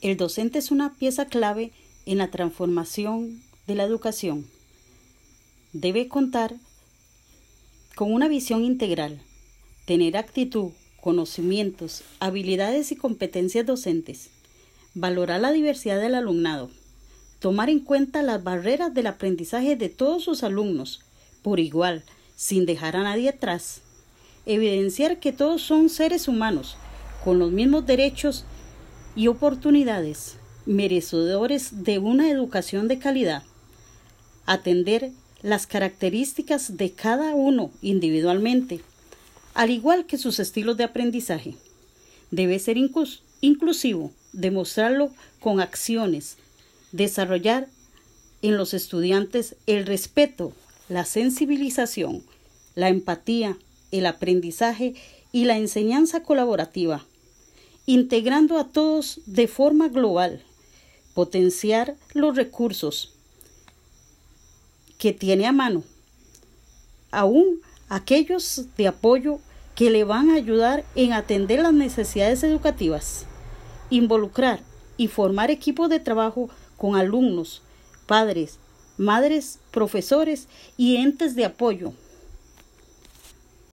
El docente es una pieza clave en la transformación de la educación. Debe contar con una visión integral, tener actitud, conocimientos, habilidades y competencias docentes, valorar la diversidad del alumnado, tomar en cuenta las barreras del aprendizaje de todos sus alumnos por igual, sin dejar a nadie atrás, evidenciar que todos son seres humanos con los mismos derechos y oportunidades, merecedores de una educación de calidad, atender las características de cada uno individualmente, al igual que sus estilos de aprendizaje. Debe ser inclusivo, demostrarlo con acciones, desarrollar en los estudiantes el respeto, la sensibilización, la empatía, el aprendizaje y la enseñanza colaborativa, integrando a todos de forma global, potenciar los recursos que tiene a mano, aún aquellos de apoyo que le van a ayudar en atender las necesidades educativas, involucrar y formar equipos de trabajo con alumnos, padres, madres, profesores y entes de apoyo